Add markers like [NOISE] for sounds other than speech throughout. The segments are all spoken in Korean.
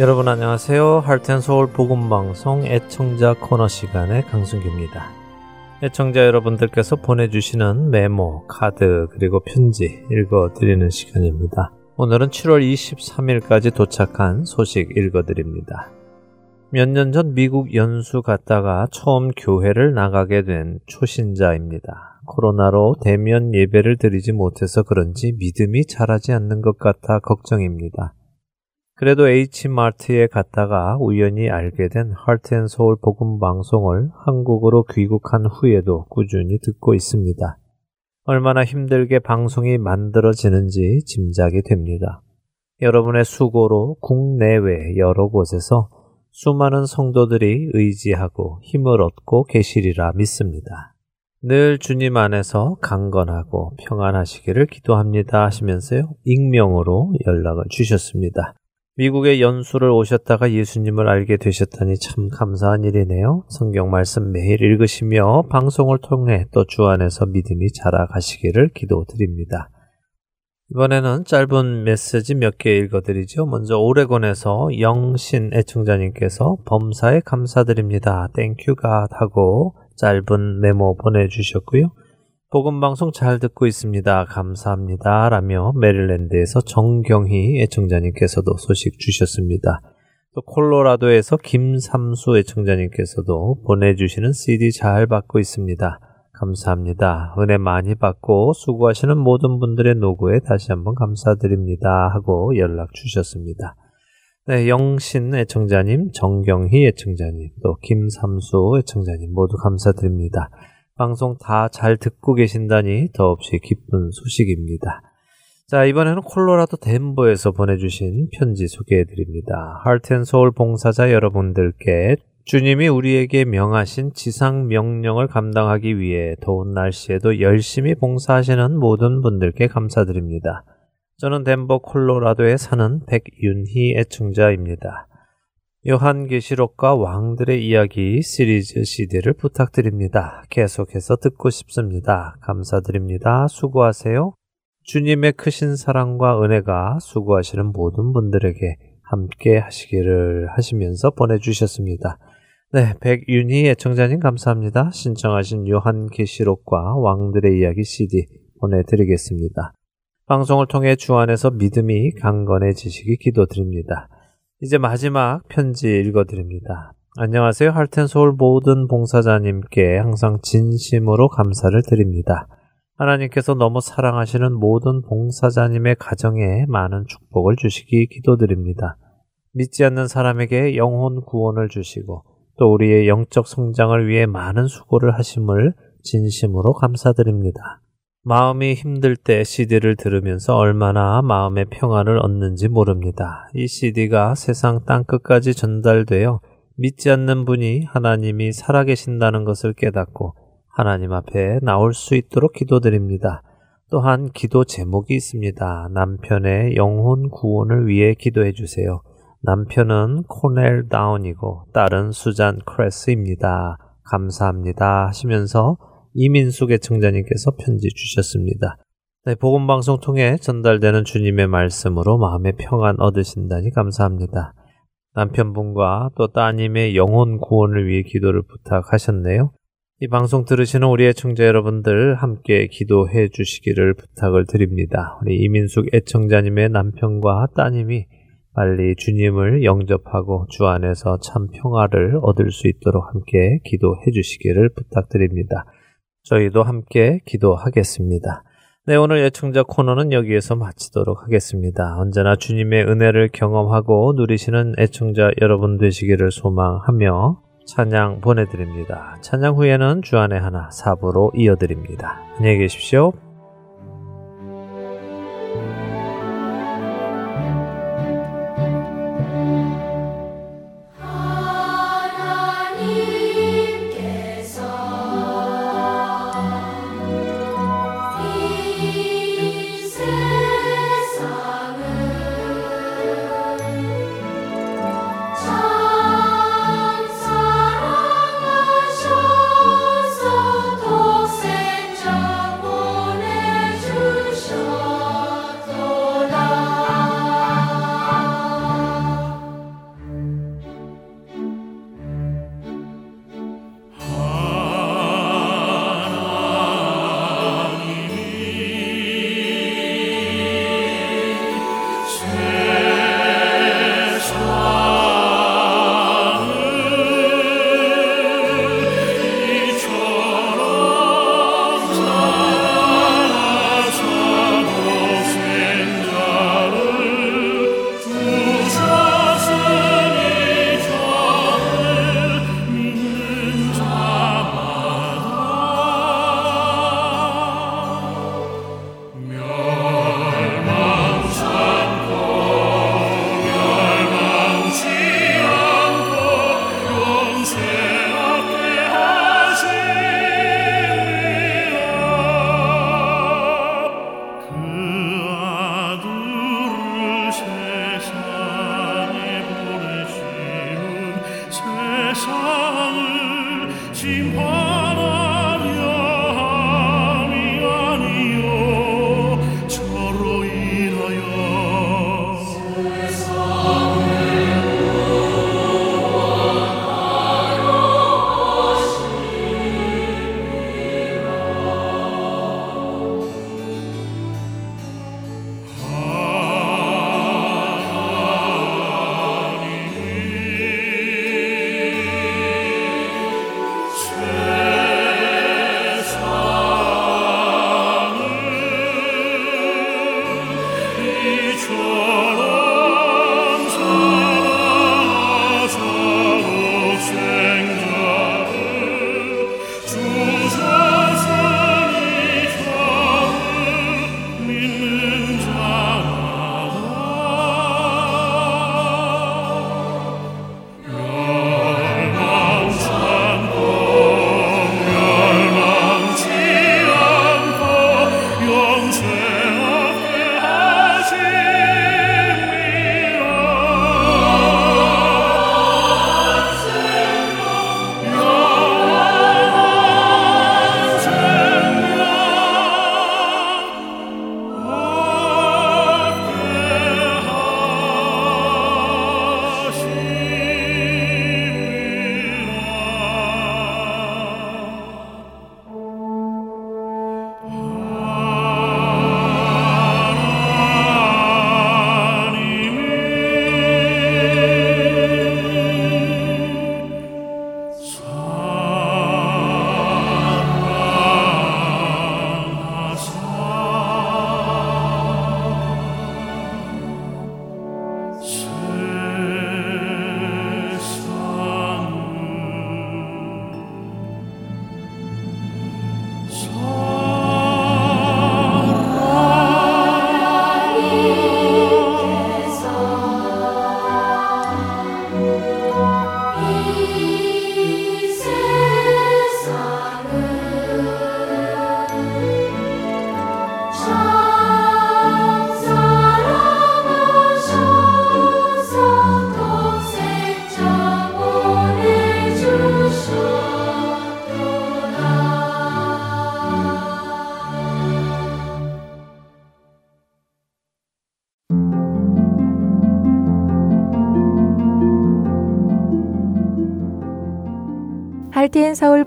여러분 안녕하세요. 할텐서울 복음방송 애청자 코너 시간의 강순기입니다. 애청자 여러분들께서 보내주시는 메모, 카드, 그리고 편지 읽어드리는 시간입니다. 오늘은 7월 23일까지 도착한 소식 읽어드립니다. 몇 년 전 미국 연수 갔다가 처음 교회를 나가게 된 초신자입니다. 코로나로 대면 예배를 드리지 못해서 그런지 믿음이 자라지 않는 것 같아 걱정입니다. 그래도 H마트에 갔다가 우연히 알게 된 하트앤서울 복음 방송을 한국으로 귀국한 후에도 꾸준히 듣고 있습니다. 얼마나 힘들게 방송이 만들어지는지 짐작이 됩니다. 여러분의 수고로 국내외 여러 곳에서 수많은 성도들이 의지하고 힘을 얻고 계시리라 믿습니다. 늘 주님 안에서 강건하고 평안하시기를 기도합니다 하시면서요, 익명으로 연락을 주셨습니다. 미국에 연수를 오셨다가 예수님을 알게 되셨다니 참 감사한 일이네요. 성경 말씀 매일 읽으시며 방송을 통해 또 주 안에서 믿음이 자라가시기를 기도드립니다. 이번에는 짧은 메시지 몇 개 읽어드리죠. 먼저 오레곤에서 영신 애청자님께서 범사에 감사드립니다. Thank you God 하고 짧은 메모 보내주셨고요. 복음방송 잘 듣고 있습니다. 감사합니다. 라며 메릴랜드에서 정경희 애청자님께서도 소식 주셨습니다. 또 콜로라도에서 김삼수 애청자님께서도 보내주시는 CD 잘 받고 있습니다. 감사합니다. 은혜 많이 받고 수고하시는 모든 분들의 노고에 다시 한번 감사드립니다. 하고 연락 주셨습니다. 네, 영신 애청자님, 정경희 애청자님, 또 김삼수 애청자님 모두 감사드립니다. 방송 다 잘 듣고 계신다니 더없이 기쁜 소식입니다. 자, 이번에는 콜로라도 덴버에서 보내주신 편지 소개해 드립니다. 하트앤서울 봉사자 여러분들께 주님이 우리에게 명하신 지상 명령을 감당하기 위해 더운 날씨에도 열심히 봉사하시는 모든 분들께 감사드립니다. 저는 덴버 콜로라도에 사는 백윤희 애청자입니다. 요한계시록과 왕들의 이야기 시리즈 CD를 부탁드립니다. 계속해서 듣고 싶습니다. 감사드립니다. 수고하세요. 주님의 크신 사랑과 은혜가 수고하시는 모든 분들에게 함께 하시기를 하시면서 보내주셨습니다. 네, 백윤희 애청자님 감사합니다. 신청하신 요한계시록과 왕들의 이야기 CD 보내드리겠습니다. 방송을 통해 주 안에서 믿음이 강건해지시기 기도드립니다. 이제 마지막 편지 읽어드립니다. 안녕하세요. 할텐서울 모든 봉사자님께 항상 진심으로 감사를 드립니다. 하나님께서 너무 사랑하시는 모든 봉사자님의 가정에 많은 축복을 주시기 기도드립니다. 믿지 않는 사람에게 영혼 구원을 주시고 또 우리의 영적 성장을 위해 많은 수고를 하심을 진심으로 감사드립니다. 마음이 힘들 때 CD를 들으면서 얼마나 마음의 평안을 얻는지 모릅니다. 이 CD가 세상 땅끝까지 전달되어 믿지 않는 분이 하나님이 살아계신다는 것을 깨닫고 하나님 앞에 나올 수 있도록 기도드립니다. 또한 기도 제목이 있습니다. 남편의 영혼 구원을 위해 기도해 주세요. 남편은 코넬 다운이고 딸은 수잔 크레스입니다. 감사합니다 하시면서 이민숙 애청자님께서 편지 주셨습니다. 네, 복음방송 통해 전달되는 주님의 말씀으로 마음의 평안 얻으신다니 감사합니다. 남편분과 또 따님의 영혼 구원을 위해 기도를 부탁하셨네요. 이 방송 들으시는 우리 애청자 여러분들 함께 기도해 주시기를 부탁을 드립니다. 우리 이민숙 애청자님의 남편과 따님이 빨리 주님을 영접하고 주 안에서 참 평화를 얻을 수 있도록 함께 기도해 주시기를 부탁드립니다. 저희도 함께 기도하겠습니다. 네, 오늘 예청자 코너는 여기에서 마치도록 하겠습니다. 언제나 주님의 은혜를 경험하고 누리시는 애청자 여러분 되시기를 소망하며 찬양 보내드립니다. 찬양 후에는 주안의 하나 사부로 이어드립니다. 안녕히 계십시오.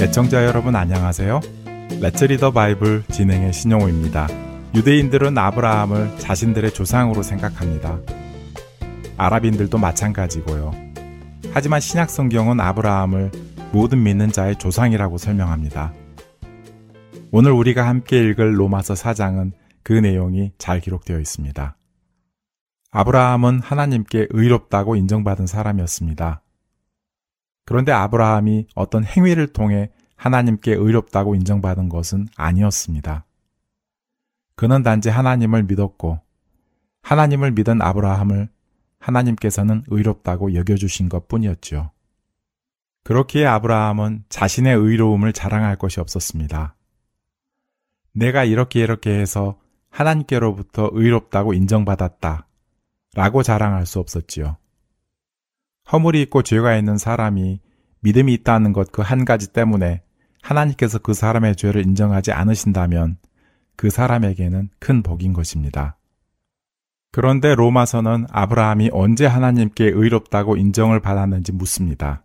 애청자 여러분 안녕하세요. Let's Read the Bible 진행의 신용호입니다. 유대인들은 아브라함을 자신들의 조상으로 생각합니다. 아랍인들도 마찬가지고요. 하지만 신약 성경은 아브라함을 모든 믿는 자의 조상이라고 설명합니다. 오늘 우리가 함께 읽을 로마서 4장은 그 내용이 잘 기록되어 있습니다. 아브라함은 하나님께 의롭다고 인정받은 사람이었습니다. 그런데 아브라함이 어떤 행위를 통해 하나님께 의롭다고 인정받은 것은 아니었습니다. 그는 단지 하나님을 믿었고 하나님을 믿은 아브라함을 하나님께서는 의롭다고 여겨주신 것 뿐이었죠. 그렇기에 아브라함은 자신의 의로움을 자랑할 것이 없었습니다. 내가 이렇게 이렇게 해서 하나님께로부터 의롭다고 인정받았다. 라고 자랑할 수 없었지요. 허물이 있고 죄가 있는 사람이 믿음이 있다는 것 그 한 가지 때문에 하나님께서 그 사람의 죄를 인정하지 않으신다면 그 사람에게는 큰 복인 것입니다. 그런데 로마서는 아브라함이 언제 하나님께 의롭다고 인정을 받았는지 묻습니다.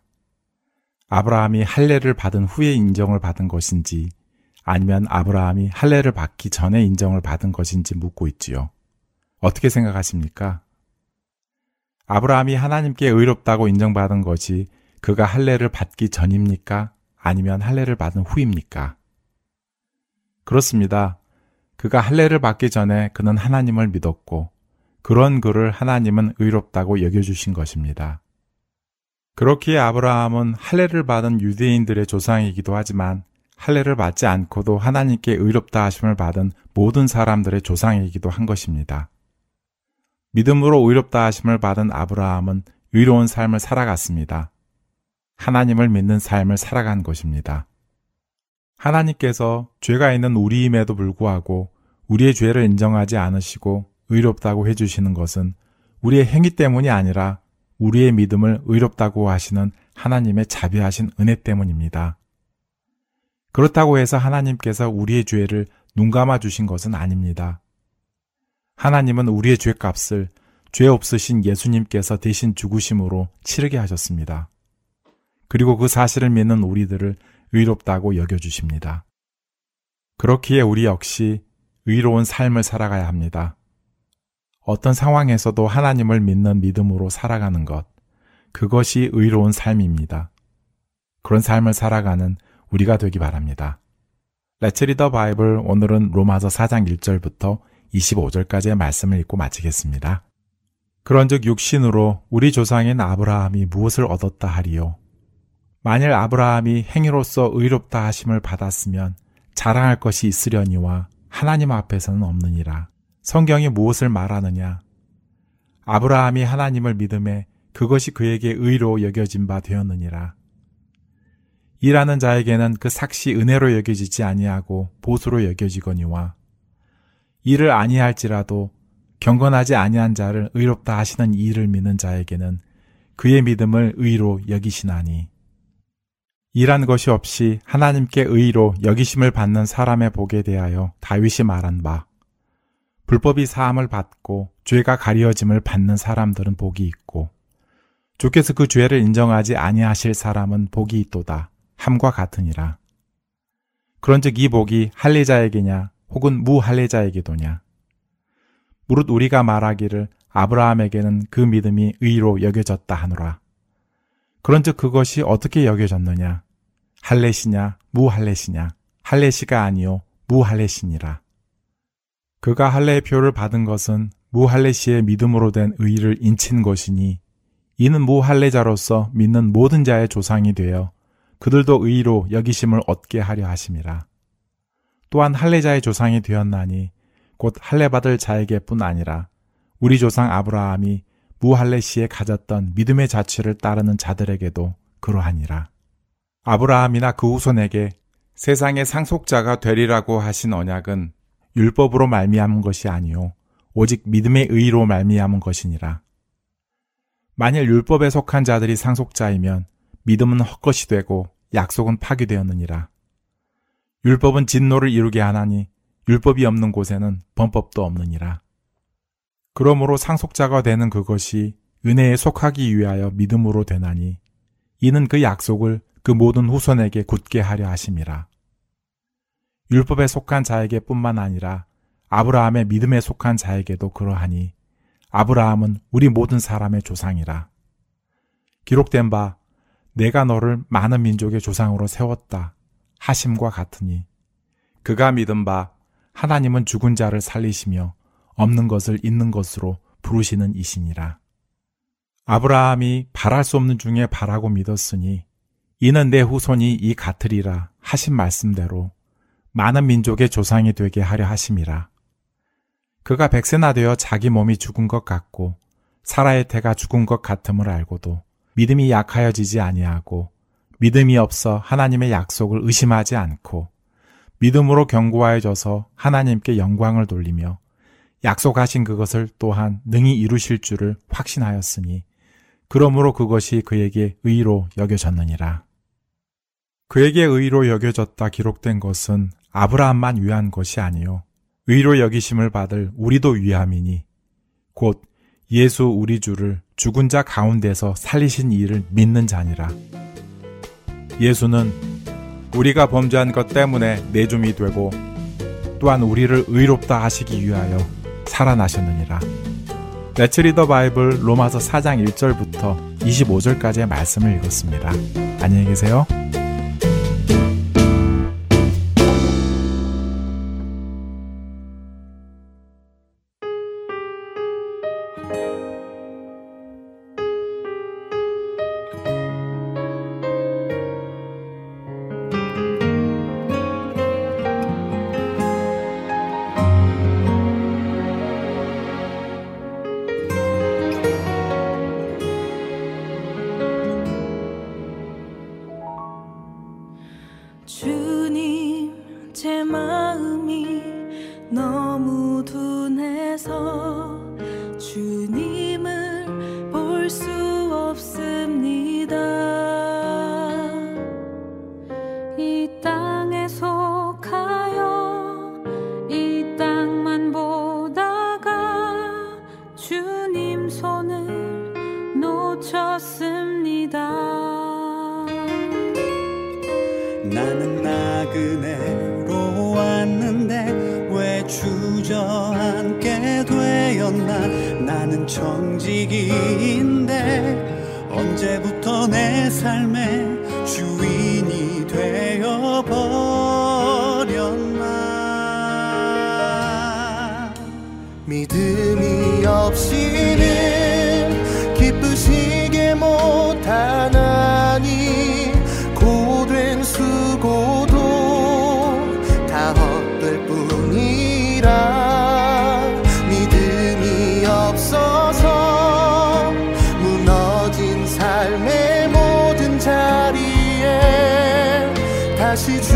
아브라함이 할례를 받은 후에 인정을 받은 것인지 아니면 아브라함이 할례를 받기 전에 인정을 받은 것인지 묻고 있지요. 어떻게 생각하십니까? 아브라함이 하나님께 의롭다고 인정받은 것이 그가 할례를 받기 전입니까? 아니면 할례를 받은 후입니까? 그렇습니다. 그가 할례를 받기 전에 그는 하나님을 믿었고 그런 그를 하나님은 의롭다고 여겨 주신 것입니다. 그렇기에 아브라함은 할례를 받은 유대인들의 조상이기도 하지만 할례를 받지 않고도 하나님께 의롭다 하심을 받은 모든 사람들의 조상이기도 한 것입니다. 믿음으로 의롭다 하심을 받은 아브라함은 의로운 삶을 살아갔습니다. 하나님을 믿는 삶을 살아간 것입니다. 하나님께서 죄가 있는 우리임에도 불구하고 우리의 죄를 인정하지 않으시고 의롭다고 해주시는 것은 우리의 행위 때문이 아니라 우리의 믿음을 의롭다고 하시는 하나님의 자비하신 은혜 때문입니다. 그렇다고 해서 하나님께서 우리의 죄를 눈감아 주신 것은 아닙니다. 하나님은 우리의 죄값을 죄 없으신 예수님께서 대신 죽으심으로 치르게 하셨습니다. 그리고 그 사실을 믿는 우리들을 의롭다고 여겨주십니다. 그렇기에 우리 역시 의로운 삶을 살아가야 합니다. 어떤 상황에서도 하나님을 믿는 믿음으로 살아가는 것, 그것이 의로운 삶입니다. 그런 삶을 살아가는 우리가 되기 바랍니다. 레츠 리더 바이블 오늘은 로마서 4장 1절부터 25절까지의 말씀을 읽고 마치겠습니다. 그런즉 육신으로 우리 조상인 아브라함이 무엇을 얻었다 하리요? 만일 아브라함이 행위로서 의롭다 하심을 받았으면 자랑할 것이 있으려니와 하나님 앞에서는 없느니라. 성경이 무엇을 말하느냐? 아브라함이 하나님을 믿음에 그것이 그에게 의로 여겨진 바 되었느니라. 일하는 자에게는 그 삭시 은혜로 여겨지지 아니하고 보수로 여겨지거니와 일을 아니할지라도 경건하지 아니한 자를 의롭다 하시는 이를 믿는 자에게는 그의 믿음을 의로 여기시나니. 일한 것이 없이 하나님께 의로 여기심을 받는 사람의 복에 대하여 다윗이 말한 바 불법이 사함을 받고 죄가 가려짐을 받는 사람들은 복이 있고 주께서 그 죄를 인정하지 아니하실 사람은 복이 있도다. 함과 같으니라. 그런즉 이 복이 할례자에게냐 혹은 무할례자에게도냐 무릇 우리가 말하기를 아브라함에게는 그 믿음이 의로 여겨졌다 하노라. 그런즉 그것이 어떻게 여겨졌느냐? 할례시냐 무할례시냐? 할례시가 아니요 무할례시니라. 그가 할례의 표를 받은 것은 무할레시의 믿음으로 된 의를 인친 것이니 이는 무할례자로서 믿는 모든 자의 조상이 되어 그들도 의로 여기심을 얻게 하려 하심이라. 또한 할례자의 조상이 되었나니 곧 할례 받을 자에게뿐 아니라 우리 조상 아브라함이 무할례 시에 가졌던 믿음의 자취를 따르는 자들에게도 그러하니라. 아브라함이나 그 후손에게 세상의 상속자가 되리라고 하신 언약은 율법으로 말미암은 것이 아니요 오직 믿음의 의로 말미암은 것이니라. 만일 율법에 속한 자들이 상속자이면 믿음은 헛것이 되고 약속은 파기되었느니라. 율법은 진노를 이루게 하나니 율법이 없는 곳에는 범법도 없느니라. 그러므로 상속자가 되는 그것이 은혜에 속하기 위하여 믿음으로 되나니 이는 그 약속을 그 모든 후손에게 굳게 하려 하심이라. 율법에 속한 자에게 뿐만 아니라 아브라함의 믿음에 속한 자에게도 그러하니 아브라함은 우리 모든 사람의 조상이라. 기록된 바 내가 너를 많은 민족의 조상으로 세웠다 하심과 같으니 그가 믿은 바 하나님은 죽은 자를 살리시며 없는 것을 있는 것으로 부르시는 이시니라. 아브라함이 바랄 수 없는 중에 바라고 믿었으니 이는 내 후손이 이 같으리라 하신 말씀대로 많은 민족의 조상이 되게 하려 하심이라. 그가 백세나 되어 자기 몸이 죽은 것 같고 사라의 태가 죽은 것 같음을 알고도 믿음이 약하여지지 아니하고 믿음이 없어 하나님의 약속을 의심하지 않고 믿음으로 견고하여져서 하나님께 영광을 돌리며 약속하신 그것을 또한 능히 이루실 줄을 확신하였으니 그러므로 그것이 그에게 의로 여겨졌느니라. 그에게 의로 여겨졌다 기록된 것은 아브라함만 위한 것이 아니요 의로 여기심을 받을 우리도 위함이니 곧 예수 우리 주를 죽은 자 가운데서 살리신 이를 믿는 자니라. 예수는 우리가 범죄한 것 때문에 내줌이 되고 또한 우리를 의롭다 하시기 위하여 살아나셨느니라. 레츠 리더 바이블 로마서 4장 1절부터 25절까지의 말씀을 읽었습니다. 안녕히 계세요. 주저앉게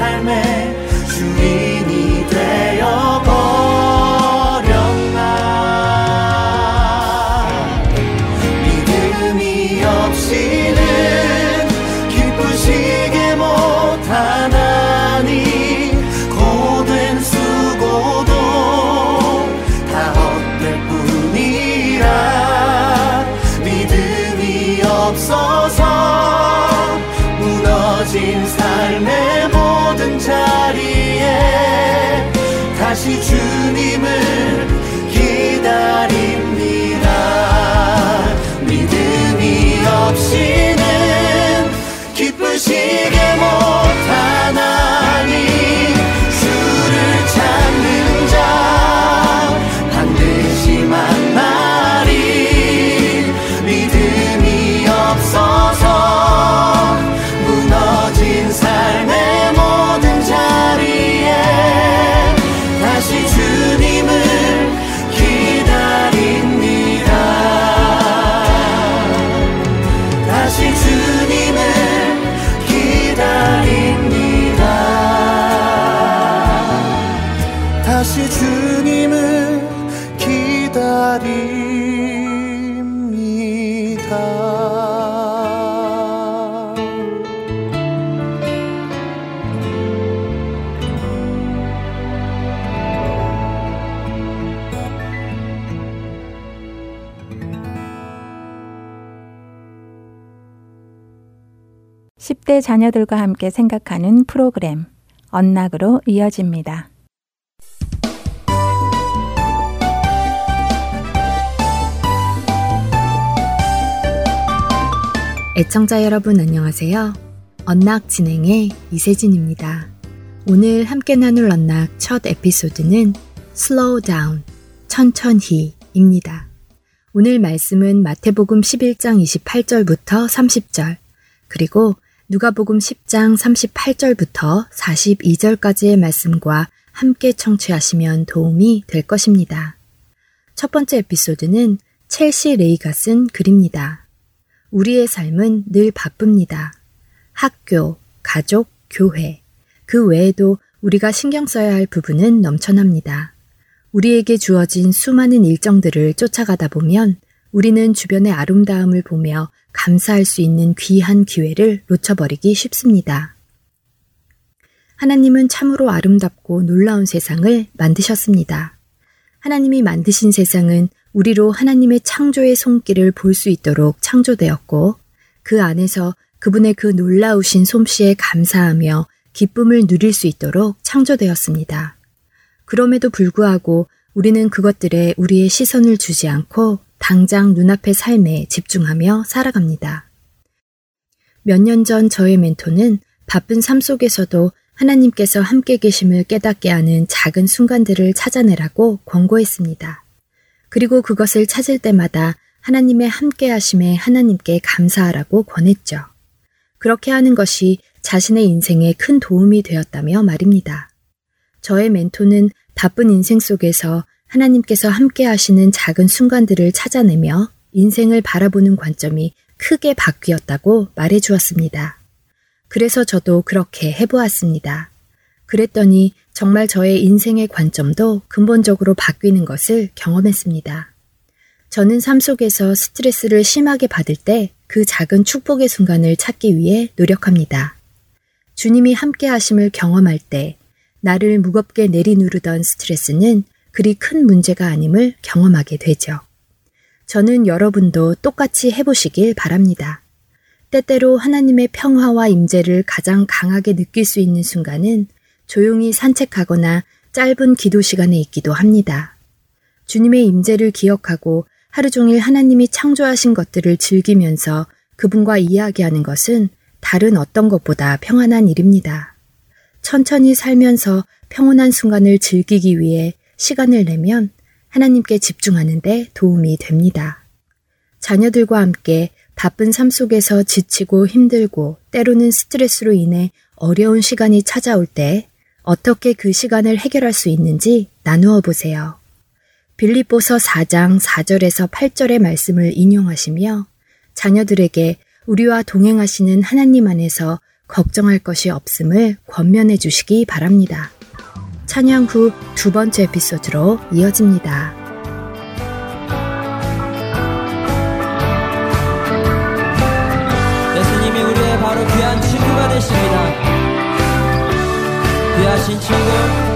정 없이는 기쁜 시계 모 10대 자녀들과 함께 생각하는 프로그램 언락으로 이어집니다. 애청자 여러분 안녕하세요. 언락 진행의 이세진입니다. 오늘 함께 나눌 언락 첫 에피소드는 Slow Down, 천천히입니다. 오늘 말씀은 마태복음 11장 28절부터 30절, 그리고 누가복음 10장 38절부터 42절까지의 말씀과 함께 청취하시면 도움이 될 것입니다. 첫 번째 에피소드는 첼시 레이가 쓴 글입니다. 우리의 삶은 늘 바쁩니다. 학교, 가족, 교회, 그 외에도 우리가 신경 써야 할 부분은 넘쳐납니다. 우리에게 주어진 수많은 일정들을 쫓아가다 보면 우리는 주변의 아름다움을 보며 감사할 수 있는 귀한 기회를 놓쳐버리기 쉽습니다. 하나님은 참으로 아름답고 놀라운 세상을 만드셨습니다. 하나님이 만드신 세상은 우리로 하나님의 창조의 손길을 볼 수 있도록 창조되었고 그 안에서 그분의 그 놀라우신 솜씨에 감사하며 기쁨을 누릴 수 있도록 창조되었습니다. 그럼에도 불구하고 우리는 그것들에 우리의 시선을 주지 않고 당장 눈앞의 삶에 집중하며 살아갑니다. 몇 년 전 저의 멘토는 바쁜 삶 속에서도 하나님께서 함께 계심을 깨닫게 하는 작은 순간들을 찾아내라고 권고했습니다. 그리고 그것을 찾을 때마다 하나님의 함께 하심에 하나님께 감사하라고 권했죠. 그렇게 하는 것이 자신의 인생에 큰 도움이 되었다며 말입니다. 저의 멘토는 바쁜 인생 속에서 하나님께서 함께 하시는 작은 순간들을 찾아내며 인생을 바라보는 관점이 크게 바뀌었다고 말해 주었습니다. 그래서 저도 그렇게 해보았습니다. 그랬더니 정말 저의 인생의 관점도 근본적으로 바뀌는 것을 경험했습니다. 저는 삶 속에서 스트레스를 심하게 받을 때 그 작은 축복의 순간을 찾기 위해 노력합니다. 주님이 함께 하심을 경험할 때 나를 무겁게 내리누르던 스트레스는 그리 큰 문제가 아님을 경험하게 되죠. 저는 여러분도 똑같이 해보시길 바랍니다. 때때로 하나님의 평화와 임재를 가장 강하게 느낄 수 있는 순간은 조용히 산책하거나 짧은 기도 시간에 있기도 합니다. 주님의 임재를 기억하고 하루 종일 하나님이 창조하신 것들을 즐기면서 그분과 이야기하는 것은 다른 어떤 것보다 평안한 일입니다. 천천히 살면서 평온한 순간을 즐기기 위해 시간을 내면 하나님께 집중하는데 도움이 됩니다. 자녀들과 함께 바쁜 삶 속에서 지치고 힘들고 때로는 스트레스로 인해 어려운 시간이 찾아올 때 어떻게 그 시간을 해결할 수 있는지 나누어 보세요. 빌립보서 4장 4절에서 8절의 말씀을 인용하시며 자녀들에게 우리와 동행하시는 하나님 안에서 걱정할 것이 없음을 권면해 주시기 바랍니다. 찬양 후 두 번째 에피소드로 이어집니다. 예수님이 우리의 바로 귀한 친구가 되십니다. 귀하신 친구.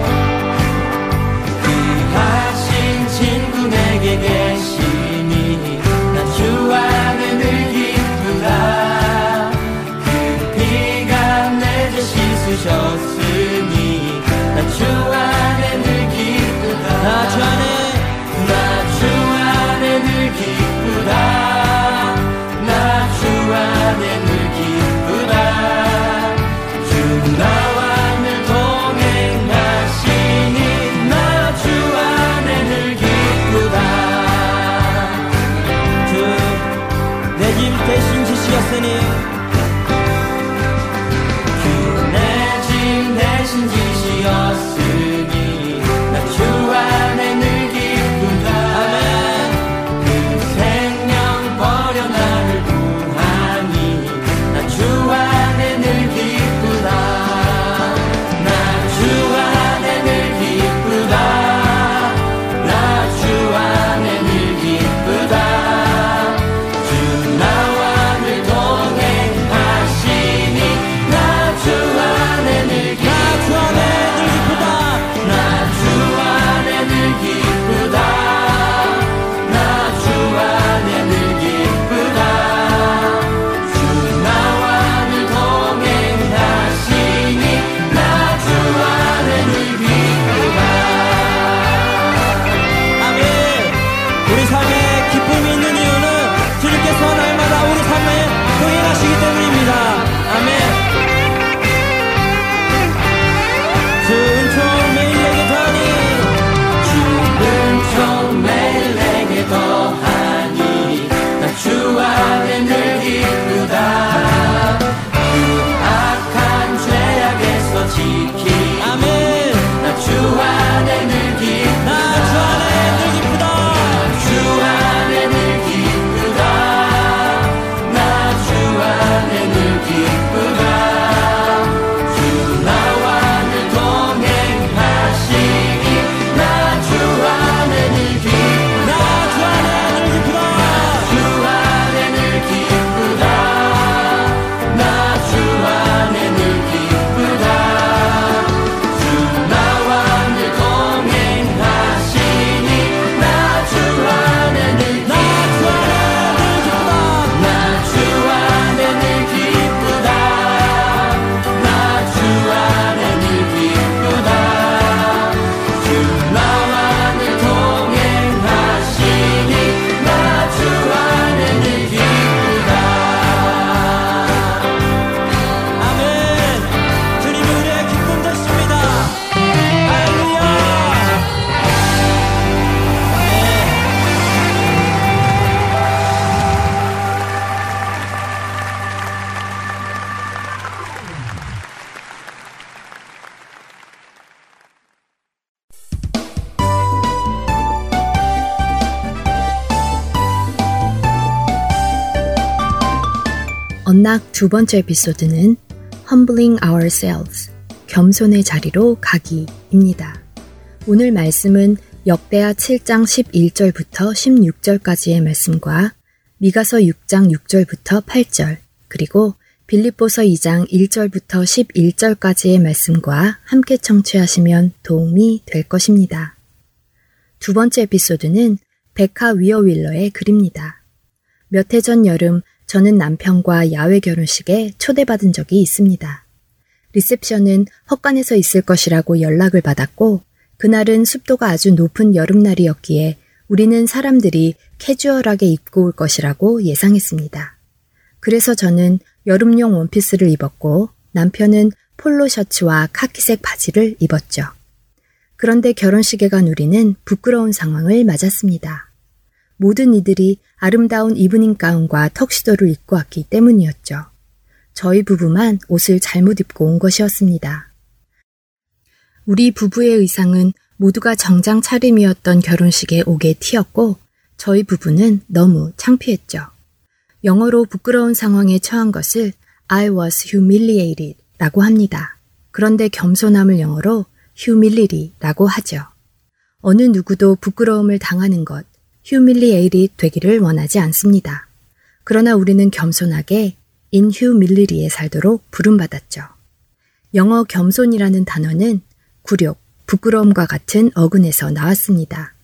두 번째 에피소드는 Humbling Ourselves, 겸손의 자리로 가기입니다. 오늘 말씀은 역대하 7장 11절부터 16절까지의 말씀과 미가서 6장 6절부터 8절, 그리고 빌립보서 2장 1절부터 11절까지의 말씀과 함께 청취하시면 도움이 될 것입니다. 두 번째 에피소드는 베카 위어윌러의 글입니다. 몇 해 전 여름 저는 남편과 야외 결혼식에 초대받은 적이 있습니다. 리셉션은 헛간에서 있을 것이라고 연락을 받았고 그날은 습도가 아주 높은 여름날이었기에 우리는 사람들이 캐주얼하게 입고 올 것이라고 예상했습니다. 그래서 저는 여름용 원피스를 입었고 남편은 폴로 셔츠와 카키색 바지를 입었죠. 그런데 결혼식에 간 우리는 부끄러운 상황을 맞았습니다. 모든 이들이 아름다운 evening gown과 턱시도를 입고 왔기 때문이었죠. 저희 부부만 옷을 잘못 입고 온 것이었습니다. 우리 부부의 의상은 모두가 정장 차림이었던 결혼식에 오게 튀었고 저희 부부는 너무 창피했죠. 영어로 부끄러운 상황에 처한 것을 I was humiliated 라고 합니다. 그런데 겸손함을 영어로 humility 라고 하죠. 어느 누구도 부끄러움을 당하는 것, humiliated 되기를 원하지 않습니다. 그러나 우리는 겸손하게 humility에 살도록 부름받았죠. 영어 겸손이라는 단어는 굴욕, 부끄러움과 같은 어근에서 나왔습니다.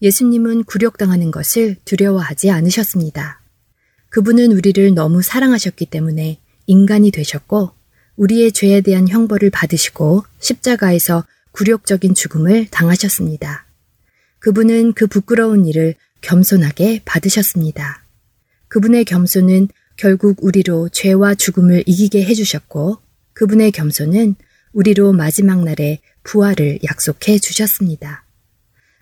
예수님은 굴욕당하는 것을 두려워하지 않으셨습니다. 그분은 우리를 너무 사랑하셨기 때문에 인간이 되셨고 우리의 죄에 대한 형벌을 받으시고 십자가에서 굴욕적인 죽음을 당하셨습니다. 그분은 그 부끄러운 일을 겸손하게 받으셨습니다. 그분의 겸손은 결국 우리로 죄와 죽음을 이기게 해주셨고 그분의 겸손은 우리로 마지막 날에 부활을 약속해 주셨습니다.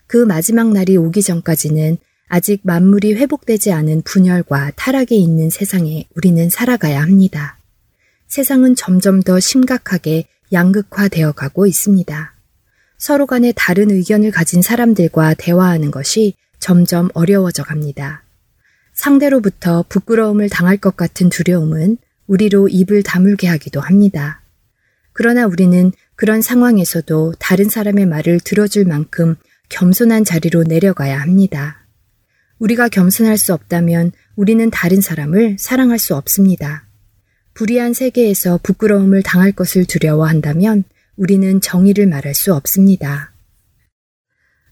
그 마지막 날이 오기 전까지는 아직 만물이 회복되지 않은 분열과 타락에 있는 세상에 우리는 살아가야 합니다. 세상은 점점 더 심각하게 양극화되어 가고 있습니다. 서로 간에 다른 의견을 가진 사람들과 대화하는 것이 점점 어려워져 갑니다. 상대로부터 부끄러움을 당할 것 같은 두려움은 우리로 입을 다물게 하기도 합니다. 그러나 우리는 그런 상황에서도 다른 사람의 말을 들어줄 만큼 겸손한 자리로 내려가야 합니다. 우리가 겸손할 수 없다면 우리는 다른 사람을 사랑할 수 없습니다. 불의한 세계에서 부끄러움을 당할 것을 두려워한다면 우리는 정의를 말할 수 없습니다.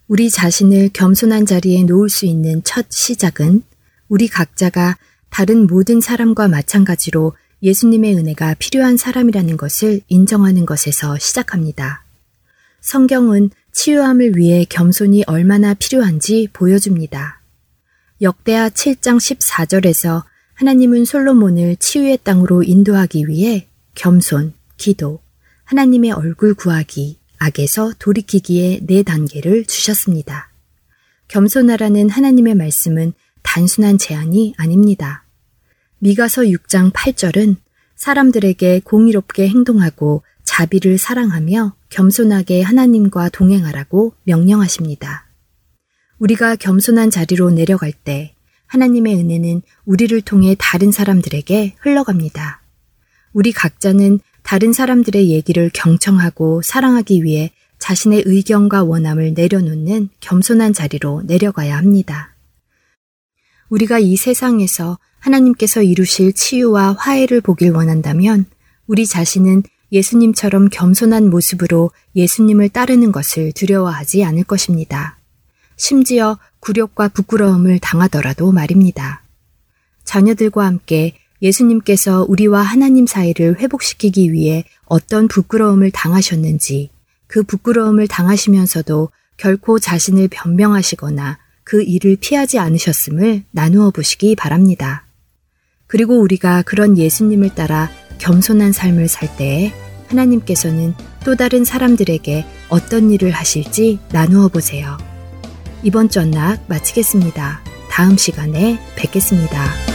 우리 자신을 겸손한 자리에 놓을 수 있는 첫 시작은 우리 각자가 다른 모든 사람과 마찬가지로 예수님의 은혜가 필요한 사람이라는 것을 인정하는 것에서 시작합니다. 성경은 치유함을 위해 겸손이 얼마나 필요한지 보여줍니다. 역대하 7장 14절에서 하나님은 솔로몬을 치유의 땅으로 인도하기 위해 겸손, 기도, 하나님의 얼굴 구하기, 악에서 돌이키기에 네 단계를 주셨습니다. 겸손하라는 하나님의 말씀은 단순한 제안이 아닙니다. 미가서 6장 8절은 사람들에게 공의롭게 행동하고 자비를 사랑하며 겸손하게 하나님과 동행하라고 명령하십니다. 우리가 겸손한 자리로 내려갈 때 하나님의 은혜는 우리를 통해 다른 사람들에게 흘러갑니다. 우리 각자는 다른 사람들의 얘기를 경청하고 사랑하기 위해 자신의 의견과 원함을 내려놓는 겸손한 자리로 내려가야 합니다. 우리가 이 세상에서 하나님께서 이루실 치유와 화해를 보길 원한다면 우리 자신은 예수님처럼 겸손한 모습으로 예수님을 따르는 것을 두려워하지 않을 것입니다. 심지어 굴욕과 부끄러움을 당하더라도 말입니다. 자녀들과 함께 예수님께서 우리와 하나님 사이를 회복시키기 위해 어떤 부끄러움을 당하셨는지 그 부끄러움을 당하시면서도 결코 자신을 변명하시거나 그 일을 피하지 않으셨음을 나누어 보시기 바랍니다. 그리고 우리가 그런 예수님을 따라 겸손한 삶을 살 때에 하나님께서는 또 다른 사람들에게 어떤 일을 하실지 나누어 보세요. 이번 전락 마치겠습니다. 다음 시간에 뵙겠습니다.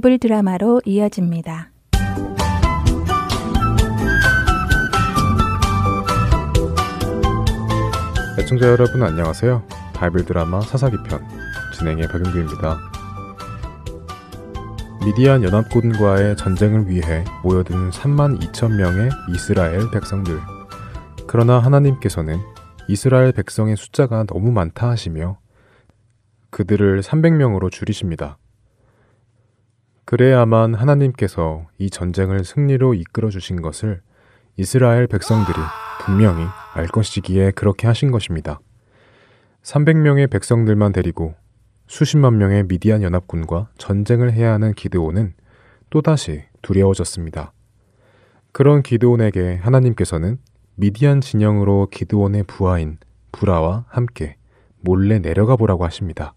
바이블 드라마로 이어집니다. 애청자 여러분 안녕하세요. 바이블 드라마 사사기 편 진행의 박윤규입니다. 미디안 연합군과의 전쟁을 위해 모여든 3만 2천 명의 이스라엘 백성들. 그러나 하나님께서는 이스라엘 백성의 숫자가 너무 많다 하시며 그들을 300명으로 줄이십니다. 그래야만 하나님께서 이 전쟁을 승리로 이끌어 주신 것을 이스라엘 백성들이 분명히 알 것이기에 그렇게 하신 것입니다. 300명의 백성들만 데리고 수십만 명의 미디안 연합군과 전쟁을 해야 하는 기드온은 또다시 두려워졌습니다. 그런 기드온에게 하나님께서는 미디안 진영으로 기드온의 부하인 부라와 함께 몰래 내려가 보라고 하십니다.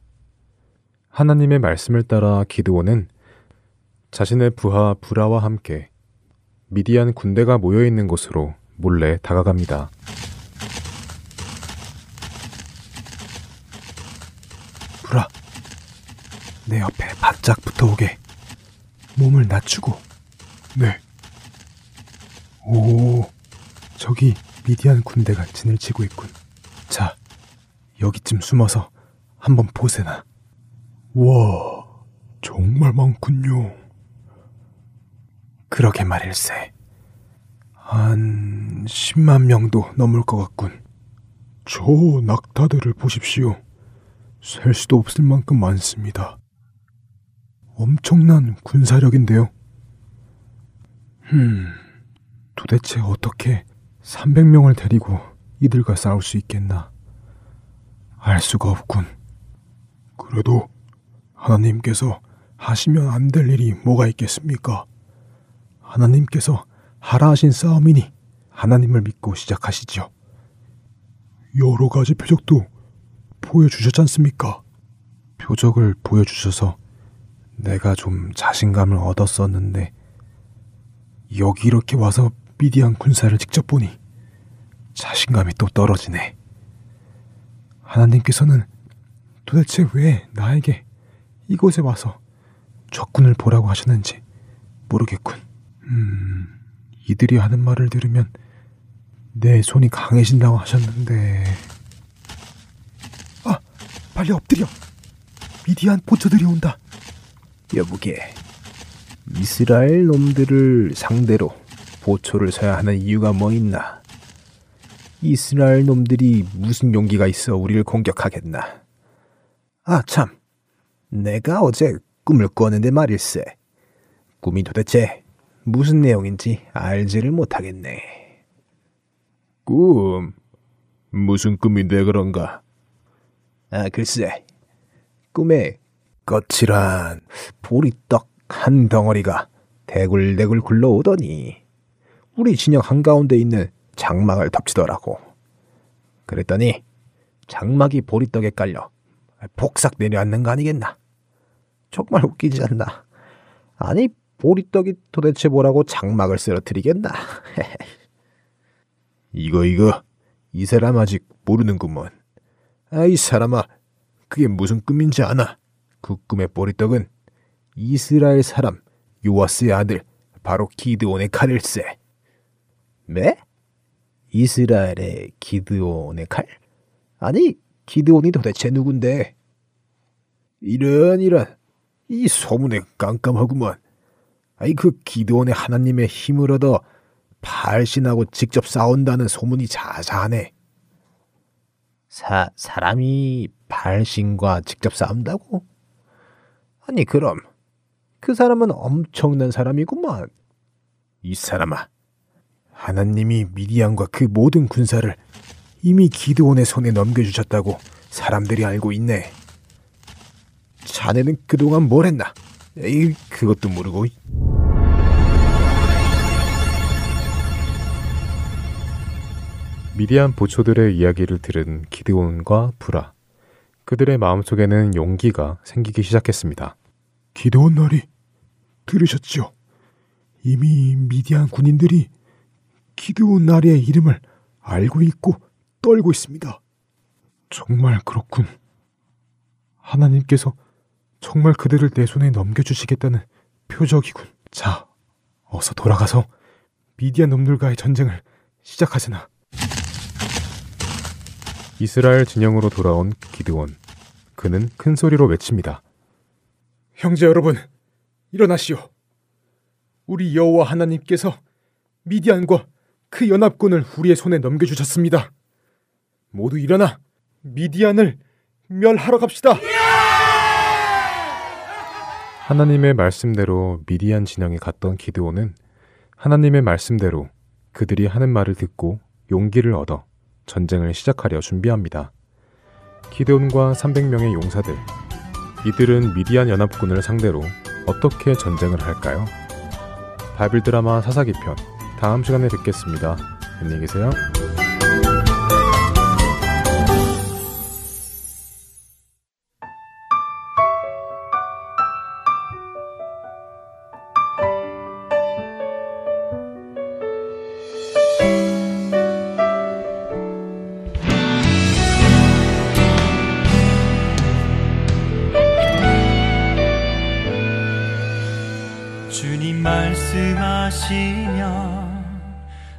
하나님의 말씀을 따라 기드온은 자신의 부하 부라와 함께 미디안 군대가 모여 있는 곳으로 몰래 다가갑니다. 부라, 내 옆에 바짝 붙어오게. 몸을 낮추고. 네. 오, 저기 미디안 군대가 진을 치고 있군. 자, 여기쯤 숨어서 한번 보세나. 와, 정말 많군요. 그러게 말일세. 한 10만 명도 넘을 것 같군. 저 낙타들을 보십시오. 셀 수도 없을 만큼 많습니다. 엄청난 군사력인데요. 흠, 도대체 어떻게 300명을 데리고 이들과 싸울 수 있겠나? 알 수가 없군. 그래도 하나님께서 하시면 안 될 일이 뭐가 있겠습니까? 하나님께서 하라 하신 싸움이니 하나님을 믿고 시작하시죠. 여러 가지 표적도 보여주셨지 않습니까? 표적을 보여주셔서 내가 좀 자신감을 얻었었는데 여기 이렇게 와서 미디안 군사를 직접 보니 자신감이 또 떨어지네. 하나님께서는 도대체 왜 나에게 이곳에 와서 적군을 보라고 하셨는지 모르겠군. 음, 이들이 하는 말을 들으면 내 손이 강해진다고 하셨는데. 아, 빨리 엎드려. 미디안 포처들이 온다. 여보게, 이스라엘 놈들을 상대로 보초를 서야 하는 이유가 뭐 있나? 이스라엘 놈들이 무슨 용기가 있어 우리를 공격하겠나? 아, 참. 내가 어제 꿈을 꿨는데 말일세. 꿈이 도대체 무슨 내용인지 알지를 못하겠네. 꿈? 무슨 꿈인데 그런가? 아, 글쎄. 꿈에 거칠한 보리떡 한 덩어리가 대굴대굴 굴러오더니 우리 진영 한가운데 있는 장막을 덮치더라고. 그랬더니 장막이 보리떡에 깔려 폭삭 내려앉는 거 아니겠나? 정말 웃기지 않나? 아니 보리떡이 도대체 뭐라고 장막을 쓰러뜨리겠나? [LAUGHS] 이거 이거 이 사람 아직 모르는구먼. 아이 사람아 그게 무슨 꿈인지 아나? 그 꿈의 보리떡은 이스라엘 사람 요아스의 아들 바로 기드온의 칼일세. 네? 이스라엘의 기드온의 칼? 아니 기드온이 도대체 누군데? 이런 이런 이 소문에 깜깜하구먼. 아이 그 기드온의 하나님의 힘을 얻어 발신하고 직접 싸운다는 소문이 자자하네. 사 사람이 발신과 직접 싸운다고? 아니 그럼 그 사람은 엄청난 사람이구만. 이 사람아, 하나님이 미디안과 그 모든 군사를 이미 기드온의 손에 넘겨주셨다고 사람들이 알고 있네. 자네는 그동안 뭘 했나? 에이, 그것도 모르고. 미디안 보초들의 이야기를 들은 기드온과 브라. 그들의 마음속에는 용기가 생기기 시작했습니다. 기도원 날이 들으셨죠? 이미 미디안 군인들이 기드온 나리의 이름을 알고 있고 떨고 있습니다. 정말 그렇군. 하나님께서 정말 그들을 내 손에 넘겨주시겠다는 표적이군. 자, 어서 돌아가서 미디안 놈들과의 전쟁을 시작하세나. 이스라엘 진영으로 돌아온 기드온. 그는 큰 소리로 외칩니다. 형제 여러분, 일어나시오. 우리 여호와 하나님께서 미디안과 그 연합군을 우리의 손에 넘겨주셨습니다. 모두 일어나 미디안을 멸하러 갑시다. 하나님의 말씀대로 미디안 진영에 갔던 기드온은 하나님의 말씀대로 그들이 하는 말을 듣고 용기를 얻어 전쟁을 시작하려 준비합니다. 기드온과 300명의 용사들, 이들은 미디안 연합군을 상대로 어떻게 전쟁을 할까요? 바이블 드라마 사사기 편 다음 시간에 뵙겠습니다. 안녕히 계세요.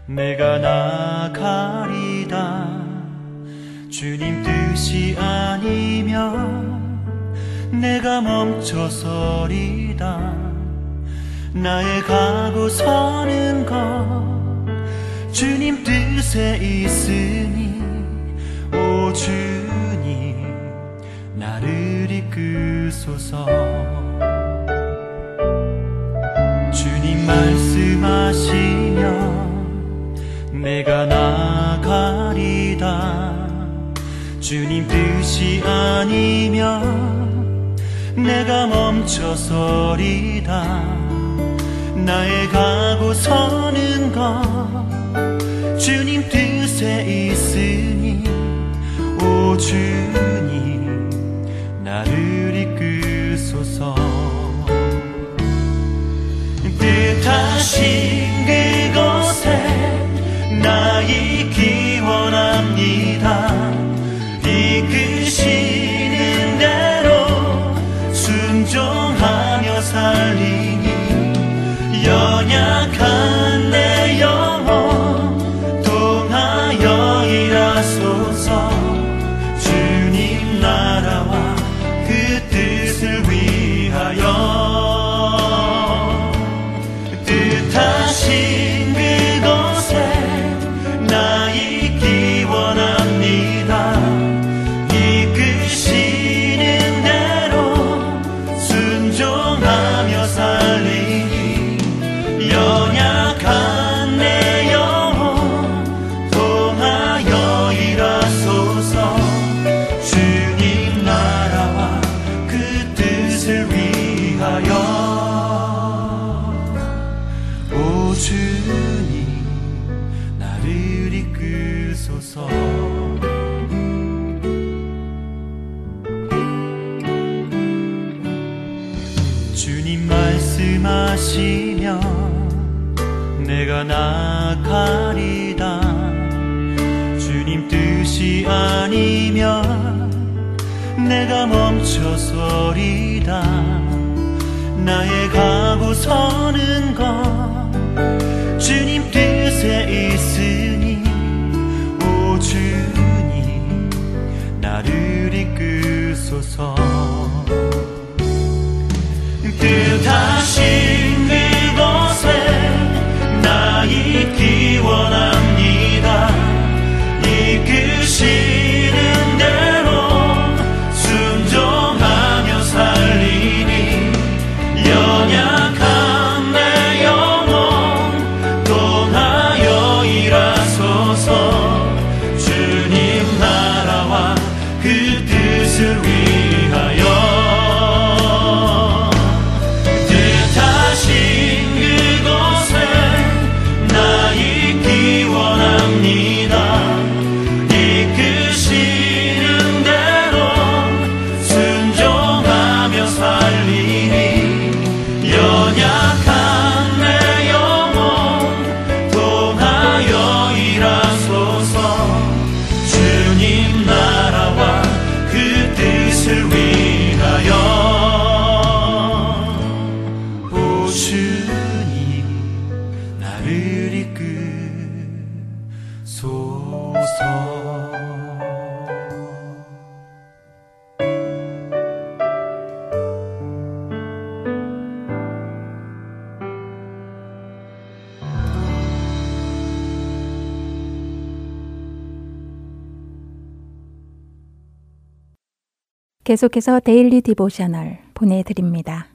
내가 나가리다. 주님 뜻이 아니면 내가 멈춰서리다. 나의 가고 서는 것 주님 뜻에 있으니 오 주님 나를 이끄소서 말씀하시면 내가 나가리다. 주님 뜻이 아니면 내가 멈춰서리다. 나의 가고 서는 것 주님 뜻에 있으니 오 주님 나를 뜻하신 그곳에 나 있기 원합니다 계속해서 Daily Devotional 보내드립니다.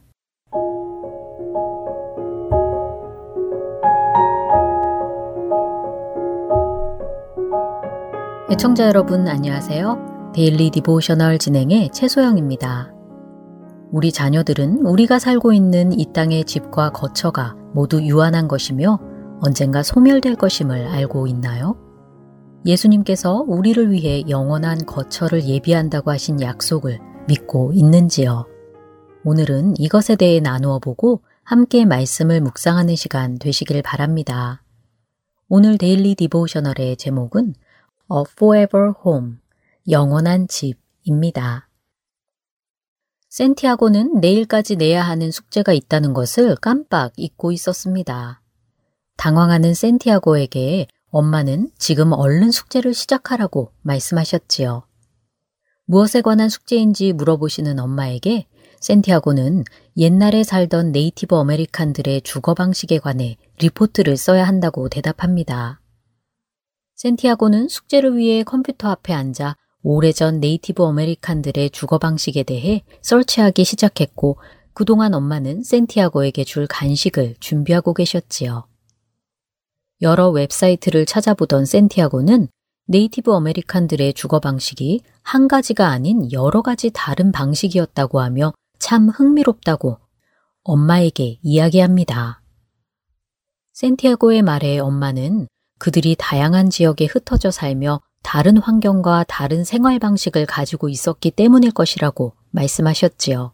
애청자 여러분 안녕하세요. Daily Devotional 진행의 최소영입니다. 우리 자녀들은 우리가 살고 있는 이 땅의 집과 거처가 모두 유한한 것이며 언젠가 소멸될 것임을 알고 있나요? 예수님께서 우리를 위해 영원한 거처를 예비한다고 하신 약속을 믿고 있는지요? 오늘은 이것에 대해 나누어 보고 함께 말씀을 묵상하는 시간 되시길 바랍니다. 오늘 데일리 디보셔널의 제목은 A Forever Home, 영원한 집입니다. 센티아고는 내일까지 내야 하는 숙제가 있다는 것을 깜빡 잊고 있었습니다. 당황하는 센티아고에게 엄마는 지금 얼른 숙제를 시작하라고 말씀하셨지요. 무엇에 관한 숙제인지 물어보시는 엄마에게 센티아고는 옛날에 살던 Native American들의 주거 방식에 관해 리포트를 써야 한다고 대답합니다. 센티아고는 숙제를 위해 컴퓨터 앞에 앉아 오래전 Native American들의 주거 방식에 대해 search하기 시작했고 그동안 엄마는 센티아고에게 줄 간식을 준비하고 계셨지요. 여러 웹사이트를 찾아보던 센티아고는 Native American들의 주거 방식이 한 가지가 아닌 여러 가지 다른 방식이었다고 하며 참 흥미롭다고 엄마에게 이야기합니다. 센티아고의 말에 엄마는 그들이 다양한 지역에 흩어져 살며 다른 환경과 다른 생활 방식을 가지고 있었기 때문일 것이라고 말씀하셨지요.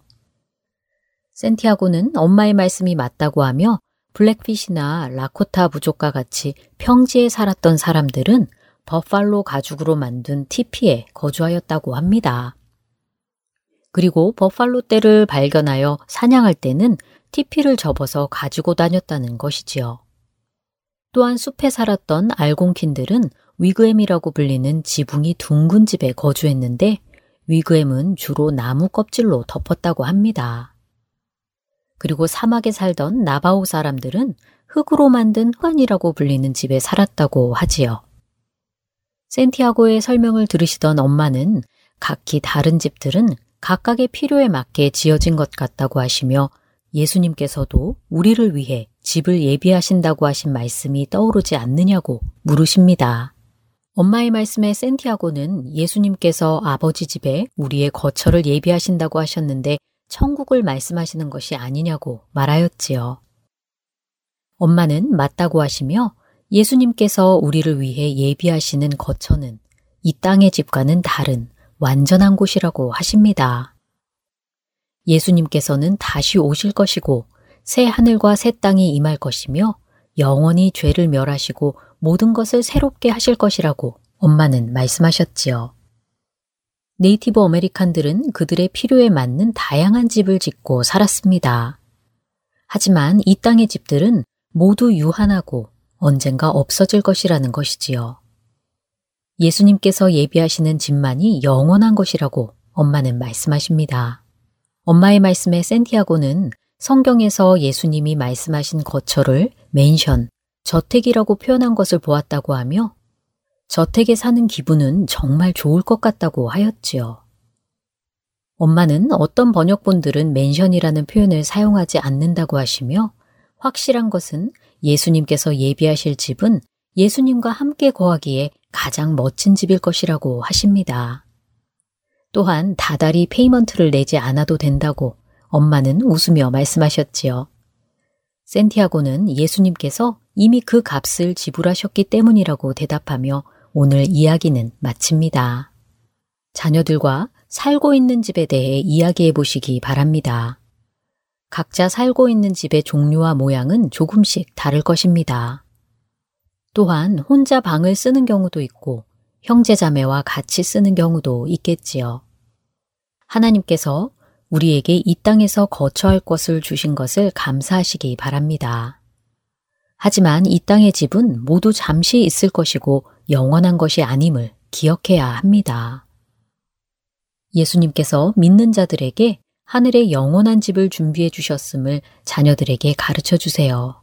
센티아고는 엄마의 말씀이 맞다고 하며 블랙핏이나 라코타 부족과 같이 평지에 살았던 사람들은 버팔로 가죽으로 만든 티피에 거주하였다고 합니다. 그리고 버팔로 떼를 발견하여 사냥할 때는 티피를 접어서 가지고 다녔다는 것이지요. 또한 숲에 살았던 알곤킨들은 위그엠이라고 불리는 지붕이 둥근 집에 거주했는데 위그엠은 주로 나무 껍질로 덮었다고 합니다. 그리고 사막에 살던 나바오 사람들은 흙으로 만든 흙안이라고 불리는 집에 살았다고 하지요. 센티아고의 설명을 들으시던 엄마는 각기 다른 집들은 각각의 필요에 맞게 지어진 것 같다고 하시며 예수님께서도 우리를 위해 집을 예비하신다고 하신 말씀이 떠오르지 않느냐고 물으십니다. 엄마의 말씀에 센티아고는 예수님께서 아버지 집에 우리의 거처를 예비하신다고 하셨는데 천국을 말씀하시는 것이 아니냐고 말하였지요. 엄마는 맞다고 하시며 예수님께서 우리를 위해 예비하시는 거처는 이 땅의 집과는 다른 완전한 곳이라고 하십니다. 예수님께서는 다시 오실 것이고 새 하늘과 새 땅이 임할 것이며 영원히 죄를 멸하시고 모든 것을 새롭게 하실 것이라고 엄마는 말씀하셨지요. Native American들은 그들의 필요에 맞는 다양한 집을 짓고 살았습니다. 하지만 이 땅의 집들은 모두 유한하고 언젠가 없어질 것이라는 것이지요. 예수님께서 예비하시는 집만이 영원한 것이라고 엄마는 말씀하십니다. 엄마의 말씀에 센티아고는 성경에서 예수님이 말씀하신 거처를 맨션, 저택이라고 표현한 것을 보았다고 하며 저택에 사는 기분은 정말 좋을 것 같다고 하였지요. 엄마는 어떤 번역본들은 맨션이라는 표현을 사용하지 않는다고 하시며 확실한 것은 예수님께서 예비하실 집은 예수님과 함께 거하기에 가장 멋진 집일 것이라고 하십니다. 또한 다달이 payment를 내지 않아도 된다고 엄마는 웃으며 말씀하셨지요. 센티아고는 예수님께서 이미 그 값을 지불하셨기 때문이라고 대답하며 오늘 이야기는 마칩니다. 자녀들과 살고 있는 집에 대해 이야기해 보시기 바랍니다. 각자 살고 있는 집의 종류와 모양은 조금씩 다를 것입니다. 또한 혼자 방을 쓰는 경우도 있고 형제자매와 같이 쓰는 경우도 있겠지요. 하나님께서 우리에게 이 땅에서 거처할 것을 주신 것을 감사하시기 바랍니다. 하지만 이 땅의 집은 모두 잠시 있을 것이고 영원한 것이 아님을 기억해야 합니다. 예수님께서 믿는 자들에게 하늘의 영원한 집을 준비해 주셨음을 자녀들에게 가르쳐 주세요.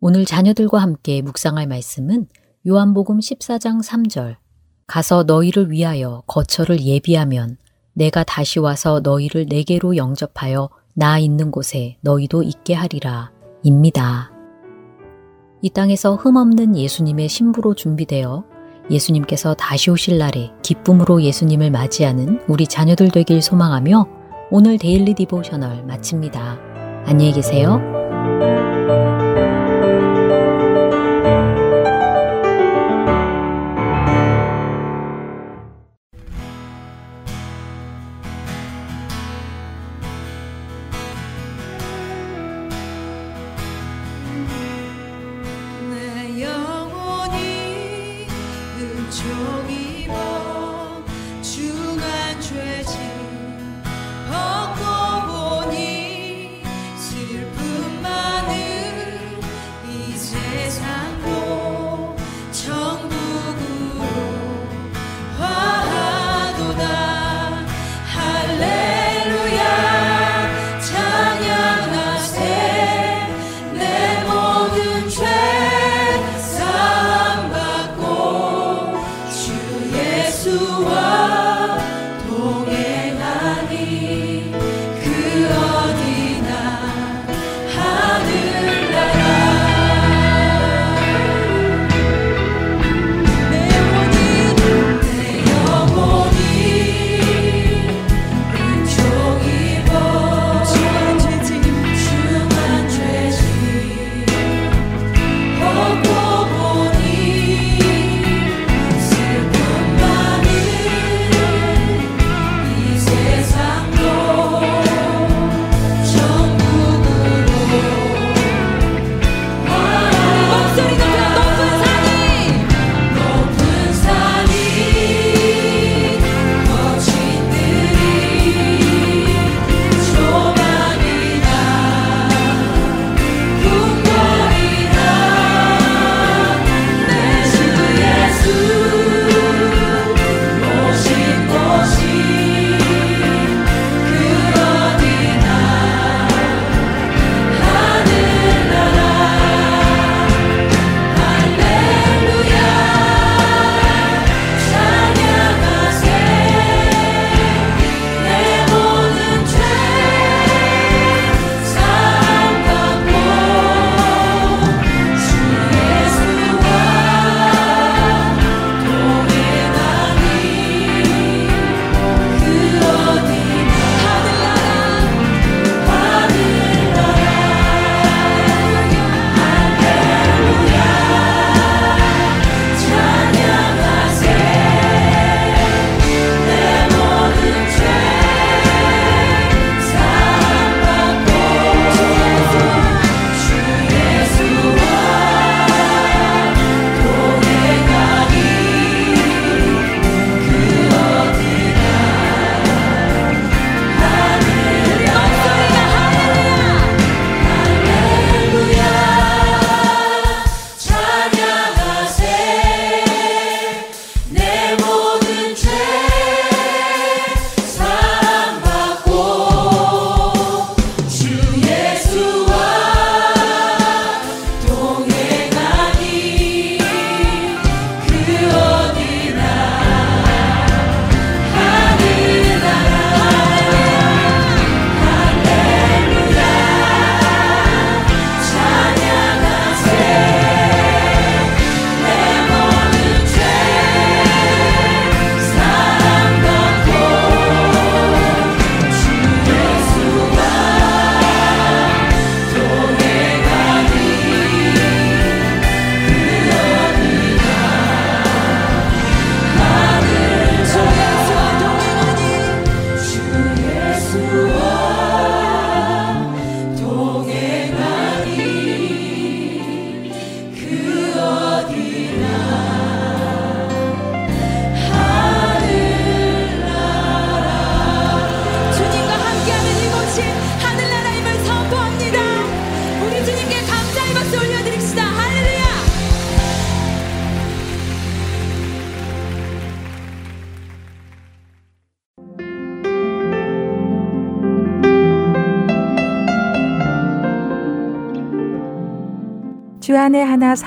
오늘 자녀들과 함께 묵상할 말씀은 요한복음 14장 3절 가서 너희를 위하여 거처를 예비하면 내가 다시 와서 너희를 내게로 영접하여 나 있는 곳에 너희도 있게 하리라 입니다. 이 땅에서 흠없는 예수님의 신부로 준비되어 예수님께서 다시 오실 날에 기쁨으로 예수님을 맞이하는 우리 자녀들 되길 소망하며 오늘 Daily Devotional 마칩니다. 안녕히 계세요.